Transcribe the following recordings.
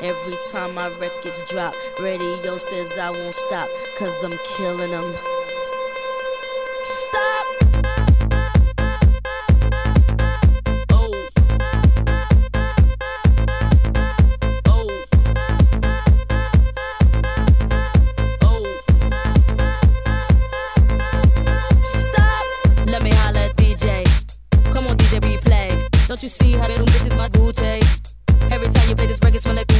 Every time my records drop, radio says I won't stop, cause I'm killing them. Stop Stop Let me holler, DJ. Come on, DJ, we. Don't you see how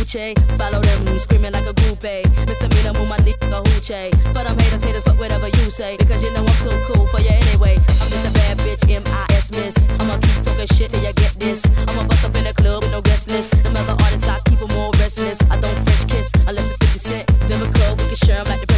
Follow them, screaming like a groupie. Misdemeanor, move my dick like a hoochie. But I'm haters, haters, fuck whatever you say. Because you know I'm too cool for you anyway. I'm just a bad bitch, M-I-S miss. I'ma keep talking shit till you get this. I'ma bust up in the club with no guest list. Them other artists, I keep them all restless. I don't French kiss unless it's 50 cent. Lyrical, we can share 'em like the